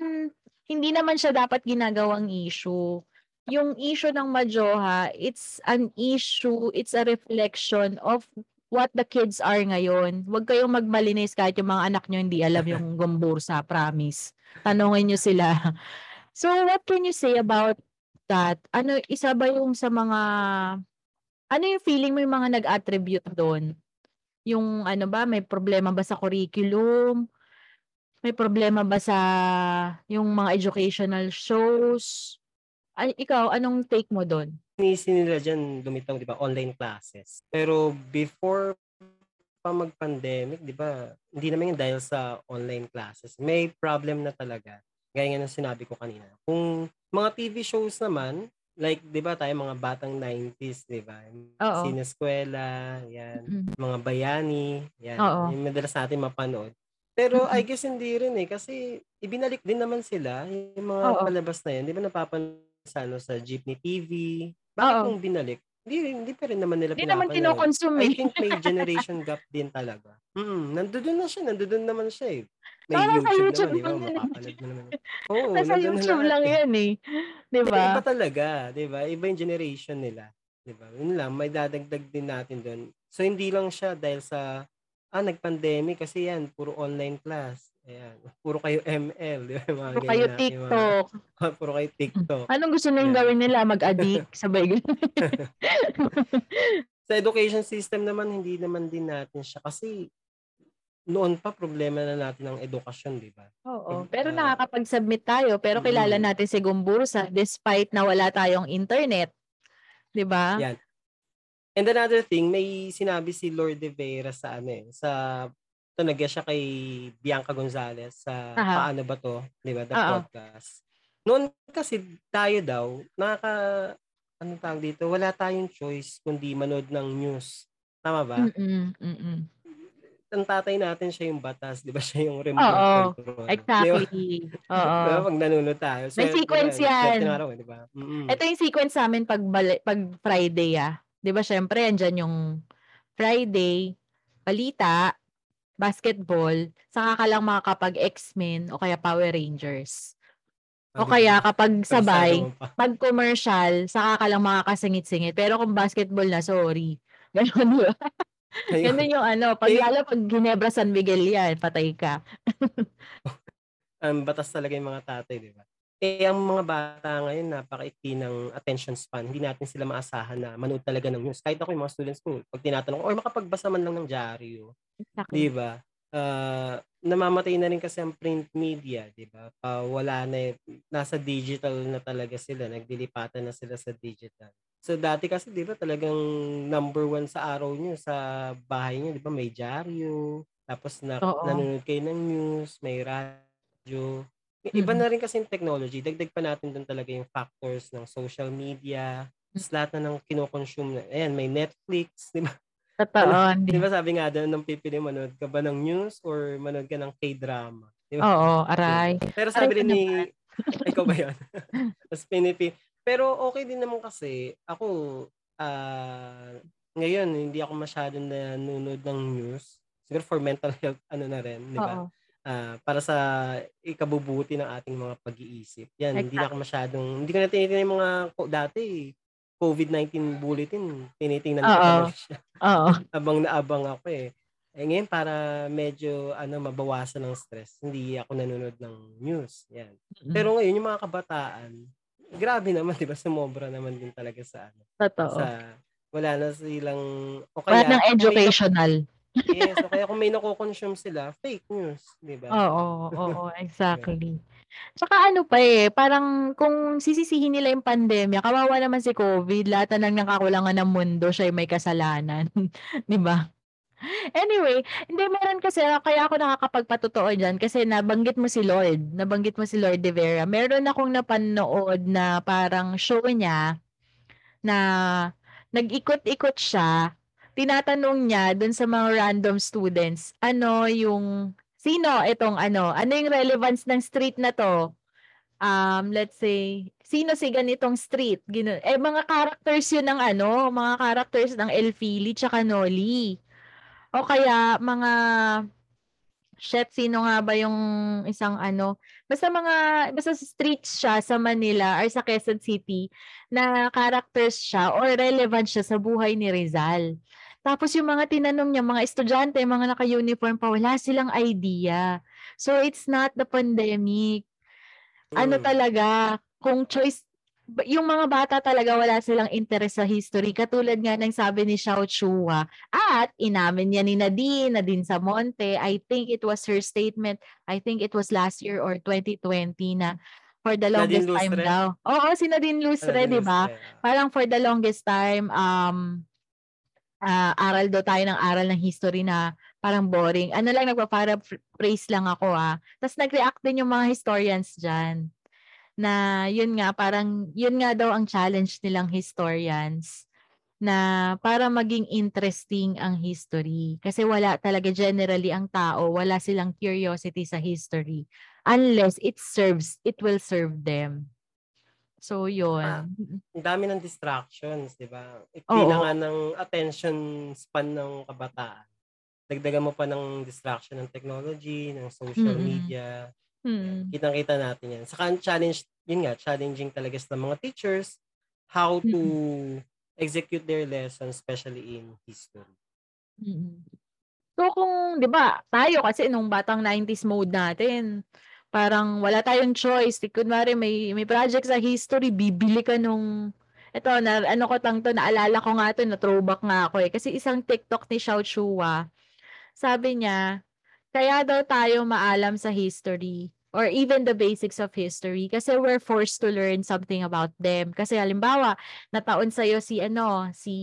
hindi naman siya dapat ginagawang issue. Yung issue ng Majoha, it's an issue, it's a reflection of what the kids are ngayon. Huwag kayong magmalinis kahit yung mga anak nyo hindi alam yung gumbursa, promise. Tanungin nyo sila. So, what can you say about that? Ano, isa ba yung sa mga, ano yung feeling mo yung mga nag-attribute doon? Yung ano ba, may problema ba sa curriculum? May problema ba sa yung mga educational shows? Ay, ikaw, anong take mo doon? Inisin nila dyan, lumitaw, di ba, online classes. Pero before pa mag-pandemic, di ba, hindi naman yun dahil sa online classes. May problem na talaga. Gaya nga ng sinabi ko kanina. Kung mga TV shows naman, like, di ba, tayo mga batang 90s, di ba? Sineskwela, yan. Mm. Mga bayani, yan. Oo. Yung madalas natin mapanood. Pero. I guess hindi rin eh. Kasi ibinalik din naman sila yung mga Oo. palabas na yun. Di ba napapanood sa, ano, sa Jeepney TV? Bakit Oo. kung binalik? Hindi, hindi pa rin naman nila Hindi naman pinapanood. kinokonsume I eh. think may generation gap din talaga. Mm, nandoon na siya, nandoon naman siya eh. May Parang sa YouTube, naman, di ba? lang yan eh. Mapapanood mo naman. Oo, Nasa nandun YouTube lahat lang eh. yan eh. Di Pero ba? iba talaga, 'di ba? Iba yung generation nila, 'di ba? Yun lang, may dadagdag din natin doon. So hindi lang siya dahil sa ah nag-pandemic kasi yan, puro online class. Ayan, puro kayo ML, 'di ba? Mga Puro kayo na- yung mga- TikTok. puro kayo TikTok. Anong gusto Yeah. gawin nila? Mag-addict? Sabay ganun. Sa education system naman, hindi naman din natin siya kasi noon pa problema na natin ang edukasyon, 'di ba? Oo. Pero Ah. nakakapag-submit tayo. Pero kilala Mm. natin si Gumbursa despite na wala tayong internet. Di ba? Yan. And another thing, may sinabi si Lord de Vera sa ano eh, sa tunagya siya kay Bianca Gonzalez sa Aha. paano ba to, 'di ba, the Oo. podcast. Noon kasi tayo daw, nakaka ano tawag dito, wala tayong choice kundi manood ng news. Tama ba? Mm-mm, mm-mm. Ang tatay natin siya yung batas, 'di ba? Siya yung remote Oo. control. Exactly. Oo. Di ba? Pag nanonood tayo. May swerte sequence na, yan. araw, eh, di ba? Mm-mm. Ito yung sequence namin pag, bali- pag Friday ah. Di ba syempre, andyan yung Friday, balita, basketball, saka ka lang makakapag X-Men o kaya Power Rangers. O kaya kapag sabay, pag commercial, saka ka lang makakasingit-singit. Pero kung basketball na, sorry. Ganun. Ganun yung ano. Pag lalo pag Ginebra San Miguel yan, patay ka. ang batas talaga yung mga tatay, di ba? Eh, ang mga bata ngayon, napakaikli ng attention span. Hindi natin sila maasahan na manood talaga ng news. Kahit ako yung mga students ko, pag tinatanong or makapagbasa man lang ng dyaryo, di ba? Ah, namamatay na rin kasi ang print media, di ba? Pa, wala na, eh, nasa digital na talaga sila. Nagdilipatan na sila sa digital. So, dati kasi, di ba, talagang number one sa araw nyo, sa bahay nyo, di ba, may dyaryo, tapos na, Oo. nanonood kayo ng news, may radyo. Iba Mm. na rin kasi yung technology. Dagdag pa natin doon talaga yung factors ng social media, tapos lahat na ng kinoconsume na. Ayan, may Netflix, di ba? Totoo. Ano. Di ba sabi nga doon nung pipili, manood ka ba ng news or manood ka ng K-drama? Di ba? Oo, aray. Pero Aray sabi ko rin ni, ikaw ba yun? Tapos pinipi. Pero okay din naman kasi, ako, ah, ngayon, hindi ako masyadong nanonood ng news. Siguro for mental health, ano na rin, di ba? Oo. Ah, para sa ikabubuti ng ating mga pag-iisip. Yan, hindi na ako masyadong, hindi ko na tinitingnan yung mga, ko- dati, COVID-19 bulletin, tinitingnan ko Oo. talaga siya. Oo. Abang na abang ako eh. Eh ngayon para medyo ano mabawasan ng stress, hindi ako nanonood ng news. Yan. Pero ngayon yung mga kabataan, grabe naman 'di ba? Sumobra naman din talaga sa ano, Totoo. sa wala na silang o Wala kaya may educational. Yes, o kaya kung may nako-consume sila, fake news, 'di ba? Oo, oo, exactly. Tsaka ano pa eh, parang kung sisisihin nila yung pandemya, kawawa naman si COVID, lahat na ng nakakulangan ng mundo, siya may kasalanan. 'Di ba? Anyway, hindi meron kasi kaya ako nakakapagpatotoo diyan kasi nabanggit mo si Lord, nabanggit mo si Lord De Vera. Meron akong napanood na parang show niya na nag-ikot-ikot siya. Tinatanong niya dun sa mga random students, ano yung sino itong ano, ano yung relevance ng street na to? Um, let's say, sino si ganitong street? Gino, eh, mga characters yun ng ano, mga characters ng Elfili tsaka Noli. O kaya mga shit, sino nga ba yung isang ano, basta mga, basta streets siya sa Manila or sa Quezon City na characters siya or relevant siya sa buhay ni Rizal. Tapos yung mga tinanong niya, mga estudyante, mga naka-uniform pa, wala silang idea. So it's not the pandemic. Ano Mm. talaga, kung choice, yung mga bata talaga wala silang interest sa history. Katulad nga ng sabi ni Xiao Chua. At inamin niya ni Nadine, Nadine Samonte, I think it was her statement, I think it was last year or 2020 na for the Nadine longest time Lustre? daw. Oo, si Nadine Lustre, di ba? Parang for the longest time, um, ah, aral daw tayo ng aral ng history na parang boring. Ano lang, nagpa-para praise lang ako ah. Tapos nag-react din yung mga historians dyan. Na yun nga, parang yun nga daw ang challenge nilang historians na para maging interesting ang history. Kasi wala talaga generally ang tao, wala silang curiosity sa history. Unless it serves, it will serve them. So, yun. Ah, Ang dami ng distractions, di ba? Oo. Kailangan ng attention span ng kabataan. Dagdagan mo pa ng distraction ng technology, ng social Mm-mm. media. Hmm. Kitang-kita natin yan. Saka ang challenge, yun nga, challenging talaga sa mga teachers how to execute their lessons, especially in history. Mm. So kung 'di ba, tayo kasi nung batang 90s mode natin, parang wala tayong choice. Di kunwari may may project sa history, bibili ka nung eto na ano ko tang to, naalala ko nga to, na throwback nga ako eh. Kasi isang TikTok ni Xiao Chua, sabi niya, kaya daw tayo maalam sa history or even the basics of history kasi we're forced to learn something about them. Kasi halimbawa, nataon sa'yo si ano, si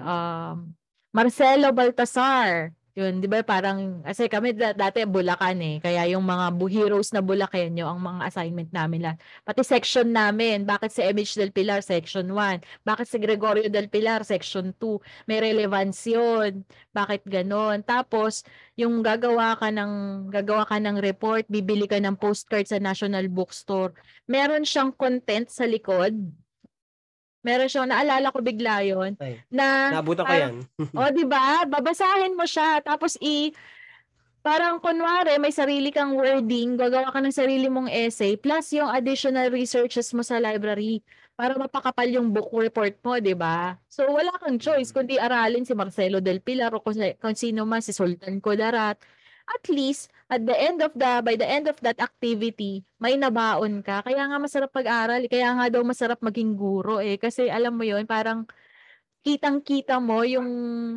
um, Marcelo Baltasar. Yun, 'di ba parang kasi kami da- dati Bulacan eh. Kaya yung mga heroes na Bulakenyo ang mga assignment namin lahat. Pati section namin, bakit si MH del Pilar section 1? Bakit si Gregorio del Pilar section 2? May relevance yun. Bakit ganon? Tapos yung gagawa ka ng gagawa ka ng report, bibili ka ng postcard sa National Bookstore. Meron siyang content sa likod Meron siyang naalala ko bigla 'yon Ay, na naabutan ko yan. oh, 'di ba? Babasahin mo siya tapos i parang kunwari may sarili kang wording, gagawa ka ng sarili mong essay plus yung additional researches mo sa library para mapakapal yung book report mo, 'di ba? So wala kang choice kundi aralin si Marcelo del Pilar o kung sino man si Sultan Kudarat. At least at the end of the by the end of that activity, may nabaon ka. Kaya nga masarap pag-aral, kaya nga daw masarap maging guro eh kasi alam mo 'yon, parang kitang-kita mo yung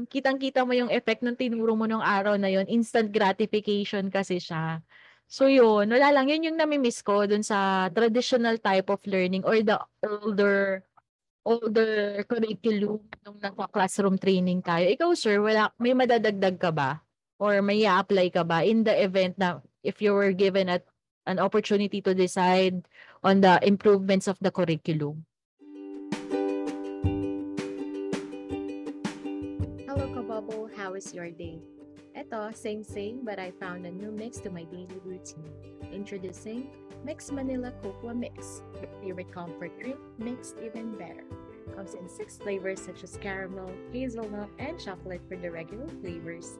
kitang-kita mo yung effect ng tinuro mo nung araw na yon instant gratification kasi siya. So yun, wala lang yun yung nami-miss ko dun sa traditional type of learning or the older older curriculum nung nasa classroom training tayo. Ikaw sir, wala may madadagdag ka ba or may apply ka ba in the event na if you were given at an opportunity to decide on the improvements of the curriculum? Hello Kabubble, how is your day? Eto, same same but I found a new mix to my daily routine. Introducing Mix Manila Cocoa Mix. Your favorite comfort drink mixed even better. Comes in six flavors such as caramel, hazelnut, and chocolate for the regular flavors,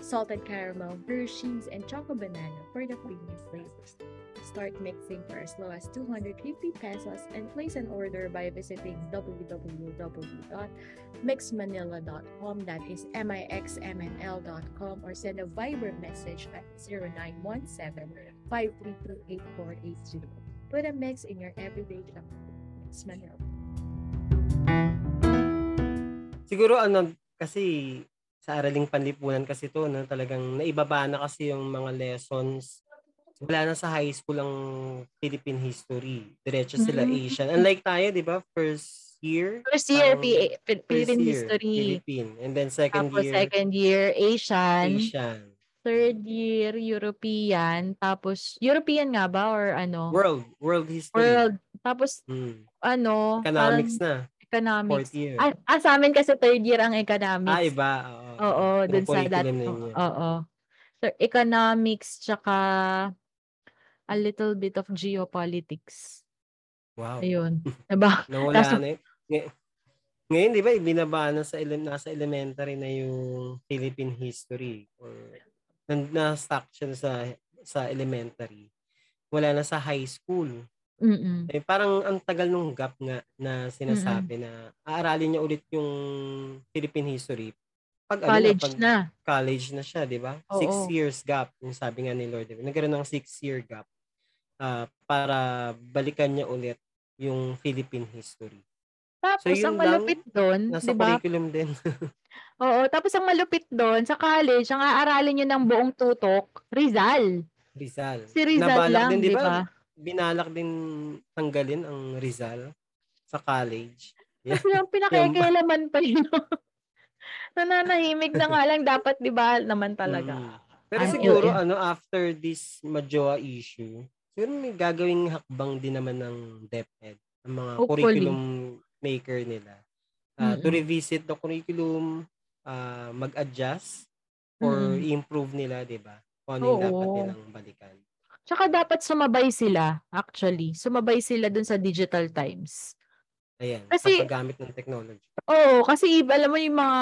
salted caramel, Hershey's, and choco banana for the premium flavors. Start mixing for as low as 250 pesos and place an order by visiting www.mixmanila.com that is M-I-X-M-N-L.com or send a Viber message at 0917-532-8480. Put a mix in your everyday shop. Mix Manila. Siguro ano, kasi sa araling panlipunan kasi to, no, talagang naibaba na kasi yung mga lessons. Wala na sa high school ang Philippine history. Diretso sila Mm. Asian. Unlike tayo, di ba? First year, First year, Parang P- P- first Philippine year, history. Philippine. And then second Tapos year, second year, Asian. Asian. Third year, European. Tapos, European nga ba? Or ano? World. World history. World. Tapos, Hmm. ano? Economics parang na. Economics. Fourth year. Ah, ah, sa amin kasi third year ang economics. Ah, iba. Oo. Oo, dun sa that. ninyo. Oo. So, economics, tsaka a little bit of geopolitics. Wow. Ayun. Diba? Nawala Kaso- na yun. Ngay- Ngayon, di ba, ibinaba na sa ele- nasa elementary na yung Philippine history or na- na-stuck siya sa sa elementary. Wala na sa high school. Mm-mm. Eh, parang ang tagal nung gap nga na sinasabi na aaralin niya ulit yung Philippine history. Pag, ano College pag na. college na siya, di ba? Six Oo. years gap, yung sabi nga ni Lord. Diba? Nagkaroon ng six-year gap ah, para balikan niya ulit yung Philippine history. Tapos, So, ang malupit doon, Nasa di ba? curriculum din. Oo, tapos ang malupit doon, sa college, ang aaralin nyo ng buong tutok, Rizal. Rizal. Si Rizal Nabalak lang, din, di ba? Binalak din tanggalin ang Rizal sa college. Yeah. Yung pinakikailaman pa yun. Nananahimik na nga lang dapat, di ba, naman talaga. Mm. Pero Ano siguro, ano, after this Majoa issue, siguro may gagawing hakbang din naman ng DepEd, ang mga Hopefully. curriculum maker nila. Ah, to Mm-mm. revisit the curriculum, ah, mag-adjust, or Mm-mm. improve nila, di ba? Kung ano yung dapat Oo. nilang balikan. Tsaka dapat sumabay sila, actually. Sumabay sila dun sa digital times. Ayan, Kasi- paggamit ng technology. Oo, kasi iba, alam mo yung mga,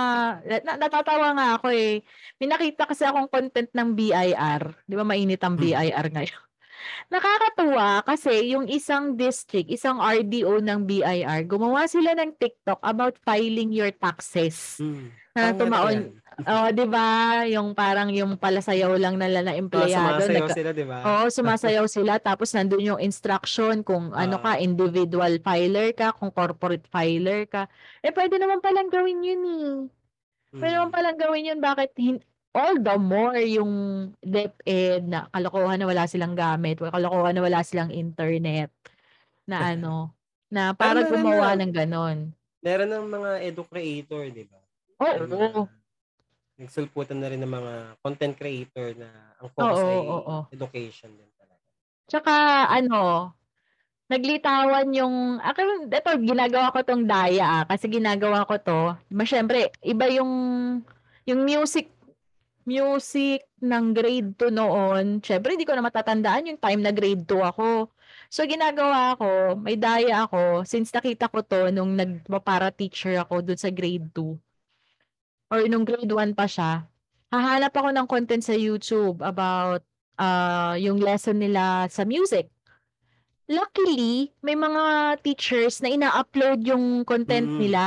na, natatawa nga ako eh. May nakita kasi akong content ng BIR. Di ba mainit ang Hmm. BIR ngayon? Nakakatuwa kasi yung isang district, isang RDO ng BIR, gumawa sila ng TikTok about filing your taxes. Hmm. Na tumaon. Oh, 'di ba? Yung parang yung palasayaw lang nala na empleyado, sumasayaw nagka- sila, di ba? Oo, sumasayaw sila tapos nandun yung instruction kung ano ka, individual filer ka, kung corporate filer ka. Eh pwede naman palang gawin yun eh. Pwede naman Hmm. palang gawin yun bakit hin- all the more yung DepEd na kalokohan na wala silang gamit, kalokohan na wala silang internet na ano, na para gumawa ng ganon. Meron ng mga edu creator, di ba? Oo. Mga Nagsulputan na rin ng mga content creator na ang focus Oo, ay oo. education din talaga. Tsaka ano, naglitawan yung, ako, ito, ginagawa ko tong daya ah, kasi ginagawa ko to, syempre, iba yung, yung music, music ng grade 2 noon, syempre, hindi ko na matatandaan yung time na grade 2 ako. So, ginagawa ko, may daya ako, since nakita ko to nung nagpa-para teacher ako dun sa grade 2 or nung grade 1 pa siya, hahanap ako ng content sa YouTube about uh, yung lesson nila sa music. Luckily, may mga teachers na ina-upload yung content Mm. nila.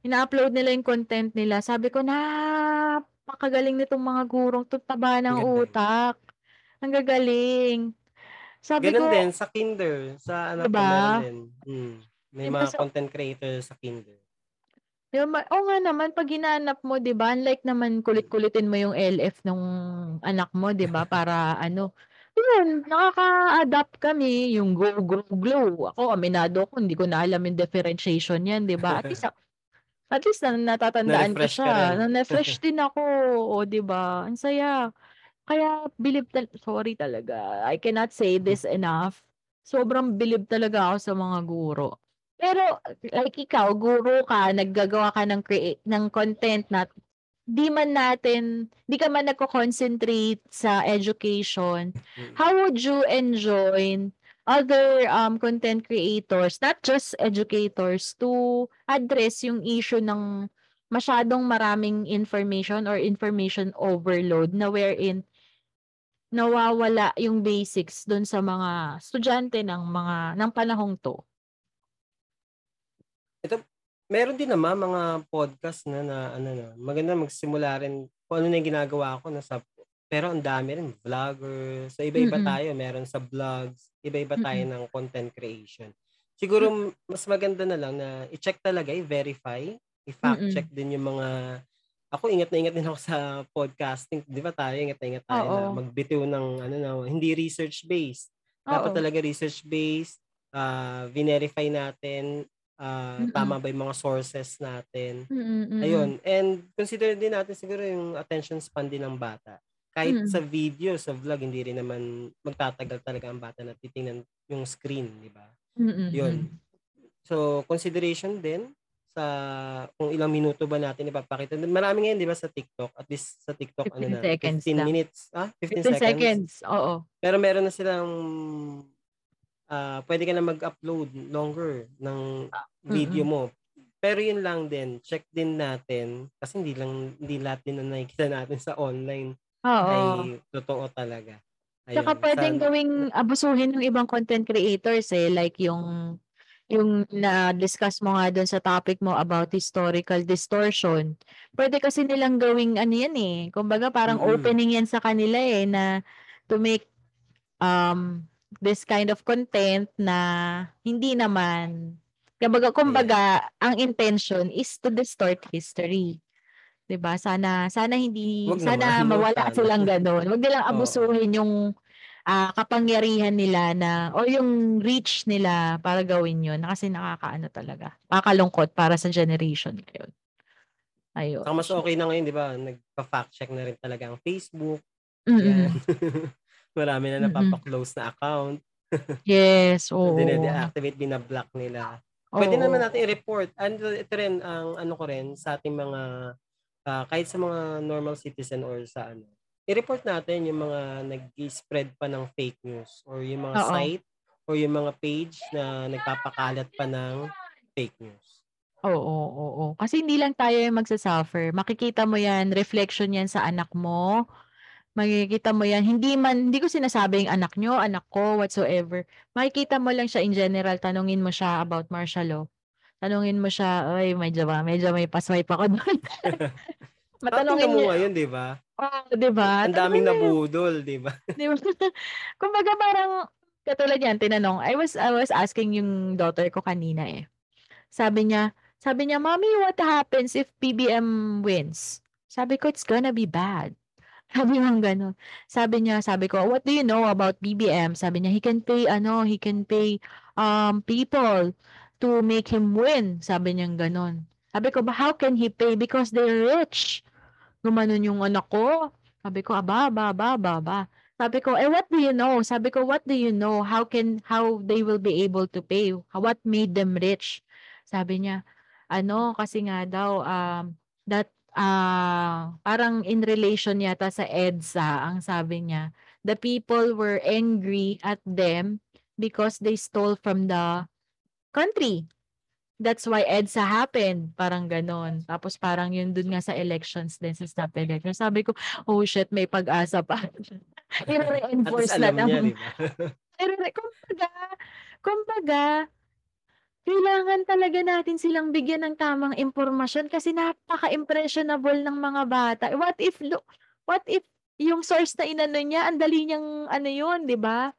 Ina-upload nila yung content nila. Sabi ko, napakagaling nitong mga gurong to, taba ng ganda. utak. Ang gagaling. Sabi Ganun ko, din sa Kinder, sa anak ko Diba? din. Mm. May mga content creator sa Kinder. Yung ma oo nga naman 'pag hinanap mo 'di ba, unlike naman kulit-kulitin mo yung LF nung anak mo 'di ba, para ano, yun nakaka-adapt kami yung go, grow, glow. Ako aminado ako hindi ko na alam yung differentiation niyan 'di ba? At least at least na natatandaan ko siya, na-refresh din ako, oh 'di ba? Ang saya. Kaya bilib tal sorry talaga, I cannot say this enough. Sobrang bilib talaga ako sa mga guro. Pero like ikaw, guro ka, naggagawa ka ng crea ng content na di man natin di ka man nagko-concentrate sa education. Mm. How would you enjoin other um content creators, not just educators, to address yung issue ng masyadong maraming information or information overload na wherein nawawala yung basics dun sa mga estudyante ng mga ng panahong 'to? Meron din naman mga podcast na na ano na, maganda magsimula rin kung ano na yung ginagawa ko na sa pero ang dami rin vlogger. So iba-iba Mm. tayo, meron sa vlogs, iba-iba tayo Mm. ng content creation. Siguro mas maganda na lang na i-check talaga, i-verify, i-fact Mm. check din yung mga ako ingat na ingat din ako sa podcasting. 'Di ba tayo ingat na ingat tayo na Oo. magbitiw ng ano na hindi research based. Dapat Oo. talaga research based, ah verify natin ah, Mm. tama ba yung mga sources natin. Mm, mm. Ayun. And consider din natin siguro yung attention span din ng bata. Kahit Mm. sa video, sa vlog, hindi rin naman magtatagal talaga ang bata na titingnan yung screen, di ba? Mm, Yun. So, consideration din sa kung ilang minuto ba natin ipapakita. Marami ngayon, di ba, sa TikTok. At least sa TikTok, ano 15 na, seconds 15 lang. minutes. Ah, 15, 15 seconds. seconds, oo. Pero meron na silang ah pwede ka na mag-upload longer ng video mo. Pero yun lang din, check din natin kasi hindi lang hindi lahat din na nakikita natin sa online Oo. ay totoo talaga. Ayun, puwedeng sana- gawing abusuhin ng ibang content creators, eh, like yung yung na-discuss mo nga dun sa topic mo about historical distortion. Puwede kasi nilang gawing ano yan, eh, kumbaga parang Mm. opening yan sa kanila, eh, na to make um this kind of content na hindi naman kumbaga kumbaga ang intention is to distort history. 'Di ba? Sana sana hindi Wag sana naman, mawala sana. silang gano'n. Wag nilang abusuhin yung ah, kapangyarihan nila na or yung reach nila para gawin 'yun kasi nakakaano talaga. Nakakalungkot para sa generation ngayon. Ayun. Saka mas okay na ngayon, di ba? Nagpa-fact check na rin talaga ang Facebook. Mm. Marami na Mm-mm. napapa-close na account. Yes, oo. Dine-deactivate, binablock nila. Pwede Oo. naman natin i-report. And ito rin ang ano ko rin sa ating mga ah, kahit sa mga normal citizen or sa ano. I-report natin yung mga nag-spread pa ng fake news or yung mga Oo. site or yung mga page na nagpapakalat pa ng fake news. Oo, oo, oo. Kasi hindi lang tayo yung magsa-suffer. Makikita mo yan, reflection yan sa anak mo. Makikita mo yan. Hindi man, hindi ko sinasabing anak nyo, anak ko, whatsoever. Makikita mo lang siya in general. Tanungin mo siya about martial law. Tanungin mo siya, ay, medyo ba, medyo may paswipe ako doon. Matanungin mo ngayon, di ba? oh, di ba? Ang daming nabudol, di ba? Di ba? Kumbaga parang katulad yan, tinanong, I was I was asking yung daughter ko kanina eh. Sabi niya, sabi niya, Mommy, what happens if PBM wins? Sabi ko, it's gonna be bad. Sabi niya gano'n. Sabi niya, sabi ko, what do you know about BBM? Sabi niya, he can pay, ano, he can pay um, people to make him win. Sabi niya gano'n. Sabi ko, how can he pay? Because they're rich. Gumanon yung anak ko. Sabi ko, aba, aba, aba, aba, aba. Sabi ko, eh, what do you know? Sabi ko, what do you know? How can, how they will be able to pay? What made them rich? Sabi niya, ano, kasi nga daw, um, that, ah, parang in relation yata sa EDSA, ang sabi niya, the people were angry at them because they stole from the country. That's why EDSA happened. Parang ganon. Tapos parang yun dun nga sa elections din, sa snap elections. Sabi ko, oh shit, may pag-asa pa. I-reinforce na pero kumbaga, kumbaga, kailangan talaga natin silang bigyan ng tamang impormasyon kasi napaka-impressionable ng mga bata. What if, what if yung source na inano niya, ang dali niyang ano yun, di ba?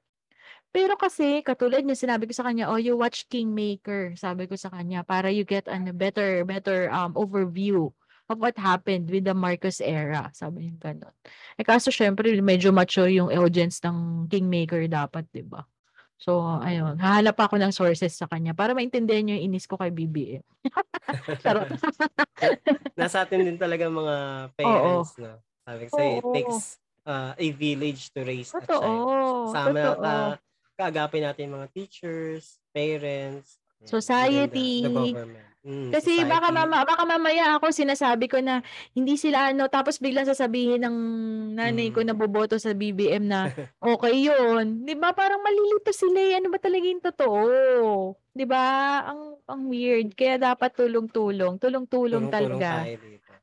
Pero kasi, katulad niya, sinabi ko sa kanya, oh, you watch Kingmaker, sabi ko sa kanya, para you get a better, better um, overview of what happened with the Marcos era. Sabi niya ganun. Eh kaso syempre, medyo mature yung audience ng Kingmaker dapat, di ba? So, ayun. Hahanap ako ng sources sa kanya para maintindihan niyo yung inis ko kay BBM. Charot. Nasa atin din talaga mga parents, no? Sabi ko sa'yo, it Oo. takes uh, a village to raise a Totoo. child. Sama Totoo. na kaagapin natin yung mga teachers, parents, Society. the government. Mm, Kasi baka society. mama, baka mamaya ako sinasabi ko na hindi sila ano tapos biglang sasabihin ng nanay ko Mm. na boboto sa BBM na okay 'yun. 'Di ba? Parang malilito sila. eh. Ano ba talaga yung totoo? 'Di ba? Ang ang weird. Kaya dapat tulong-tulong, tulong-tulong talaga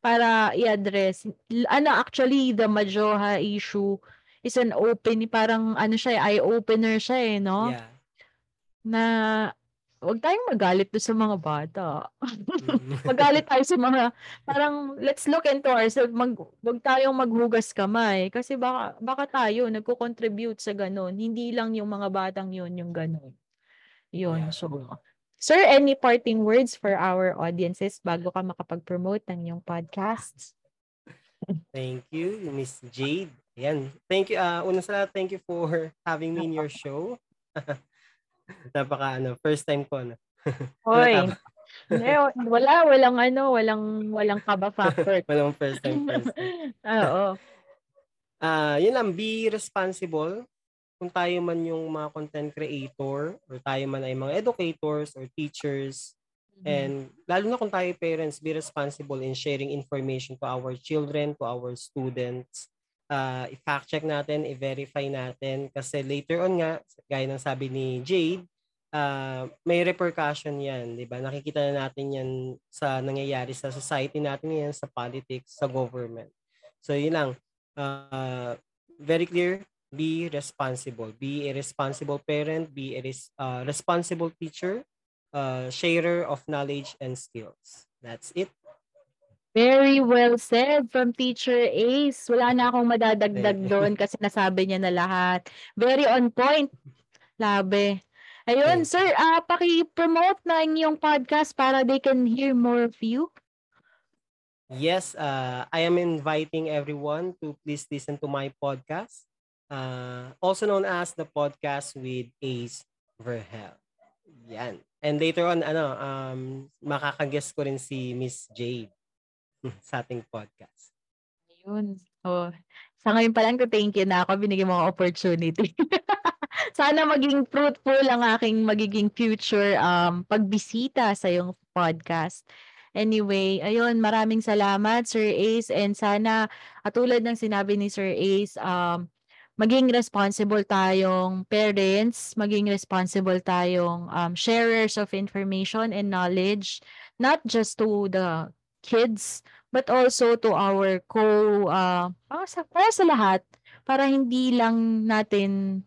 para i-address. Ano actually the Majoha issue is an open parang ano siya eye opener siya eh, no? Yeah. Na wag tayong magalit doon sa mga bata. Mm. Magalit tayo sa mga parang let's look into ourselves. Mag, wag tayong maghugas kamay kasi baka baka tayo nagko-contribute sa ganun. Hindi lang yung mga batang yun yung ganun. Yun. Yeah. So, Sir, any parting words for our audiences bago ka makapag-promote ng iyong podcasts? Thank you, Miss Jade. Yan. Thank you. Uh, una sa lahat, thank you for having me in your show. Napaka ano, first time ko ano. Hoy. Hindi, wala, walang ano, walang walang kaba factor. Walang first time, first. Oo. Ah, yun lang, be responsible. Kung tayo man yung mga content creator or tayo man ay mga educators or teachers and lalo na kung tayo parents, be responsible in sharing information to our children, to our students. Uh, i-fact check natin, i-verify natin kasi later on nga, gaya ng sabi ni Jade, ah, may repercussion yan, di ba? Nakikita na natin yan sa nangyayari sa society natin yan, sa politics, sa government. So yun lang, uh, very clear, be responsible. Be a responsible parent, be a res- uh, responsible teacher, uh, sharer of knowledge and skills. That's it. Very well said from Teacher Ace. Wala na akong madadagdag doon kasi nasabi niya na lahat. Very on point. Labe. Ayun, Thank sir, ah paki-promote na yung podcast para they can hear more of you. Yes, uh, I am inviting everyone to please listen to my podcast, uh, also known as the podcast with Ace Verhel. Yan. And later on, ano, um, makakaguest ko rin si Miss Jade sa ating podcast. Ayun. Oh, sa ngayon pa lang to thank you na ako binigyan mo ako opportunity. Sana maging fruitful ang aking magiging future um pagbisita sa iyong podcast. Anyway, ayun, maraming salamat Sir Ace and sana katulad ng sinabi ni Sir Ace um maging responsible tayong parents, maging responsible tayong um, sharers of information and knowledge, not just to the kids, but also to our co, uh, para sa, para sa lahat, para hindi lang natin,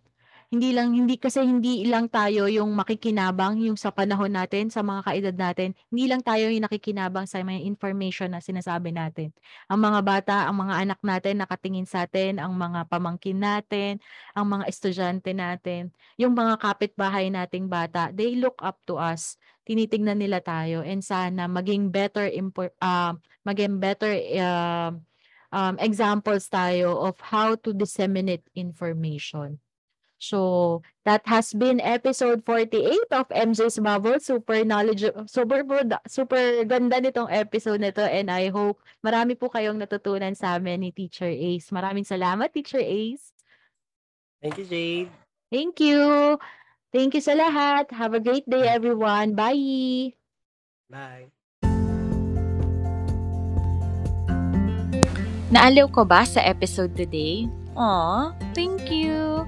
hindi lang, hindi kasi hindi lang tayo yung makikinabang yung sa panahon natin, sa mga kaedad natin, hindi lang tayo yung nakikinabang sa mga information na sinasabi natin. Ang mga bata, ang mga anak natin nakatingin sa atin, ang mga pamangkin natin, ang mga estudyante natin, yung mga kapitbahay nating bata, they look up to us. Tinitingnan nila tayo and sana maging better impor- uh, maging better uh, um, examples tayo of how to disseminate information. So, that has been episode 48 of MJ's Bubble. Super knowledge, super, super ganda nitong episode nito and I hope marami po kayong natutunan sa amin ni Teacher Ace. Maraming salamat, Teacher Ace. Thank you, Jade. Thank you. Thank you sa lahat. Have a great day, everyone. Bye! Bye. Naaliw ko ba sa episode today? Aw, thank you!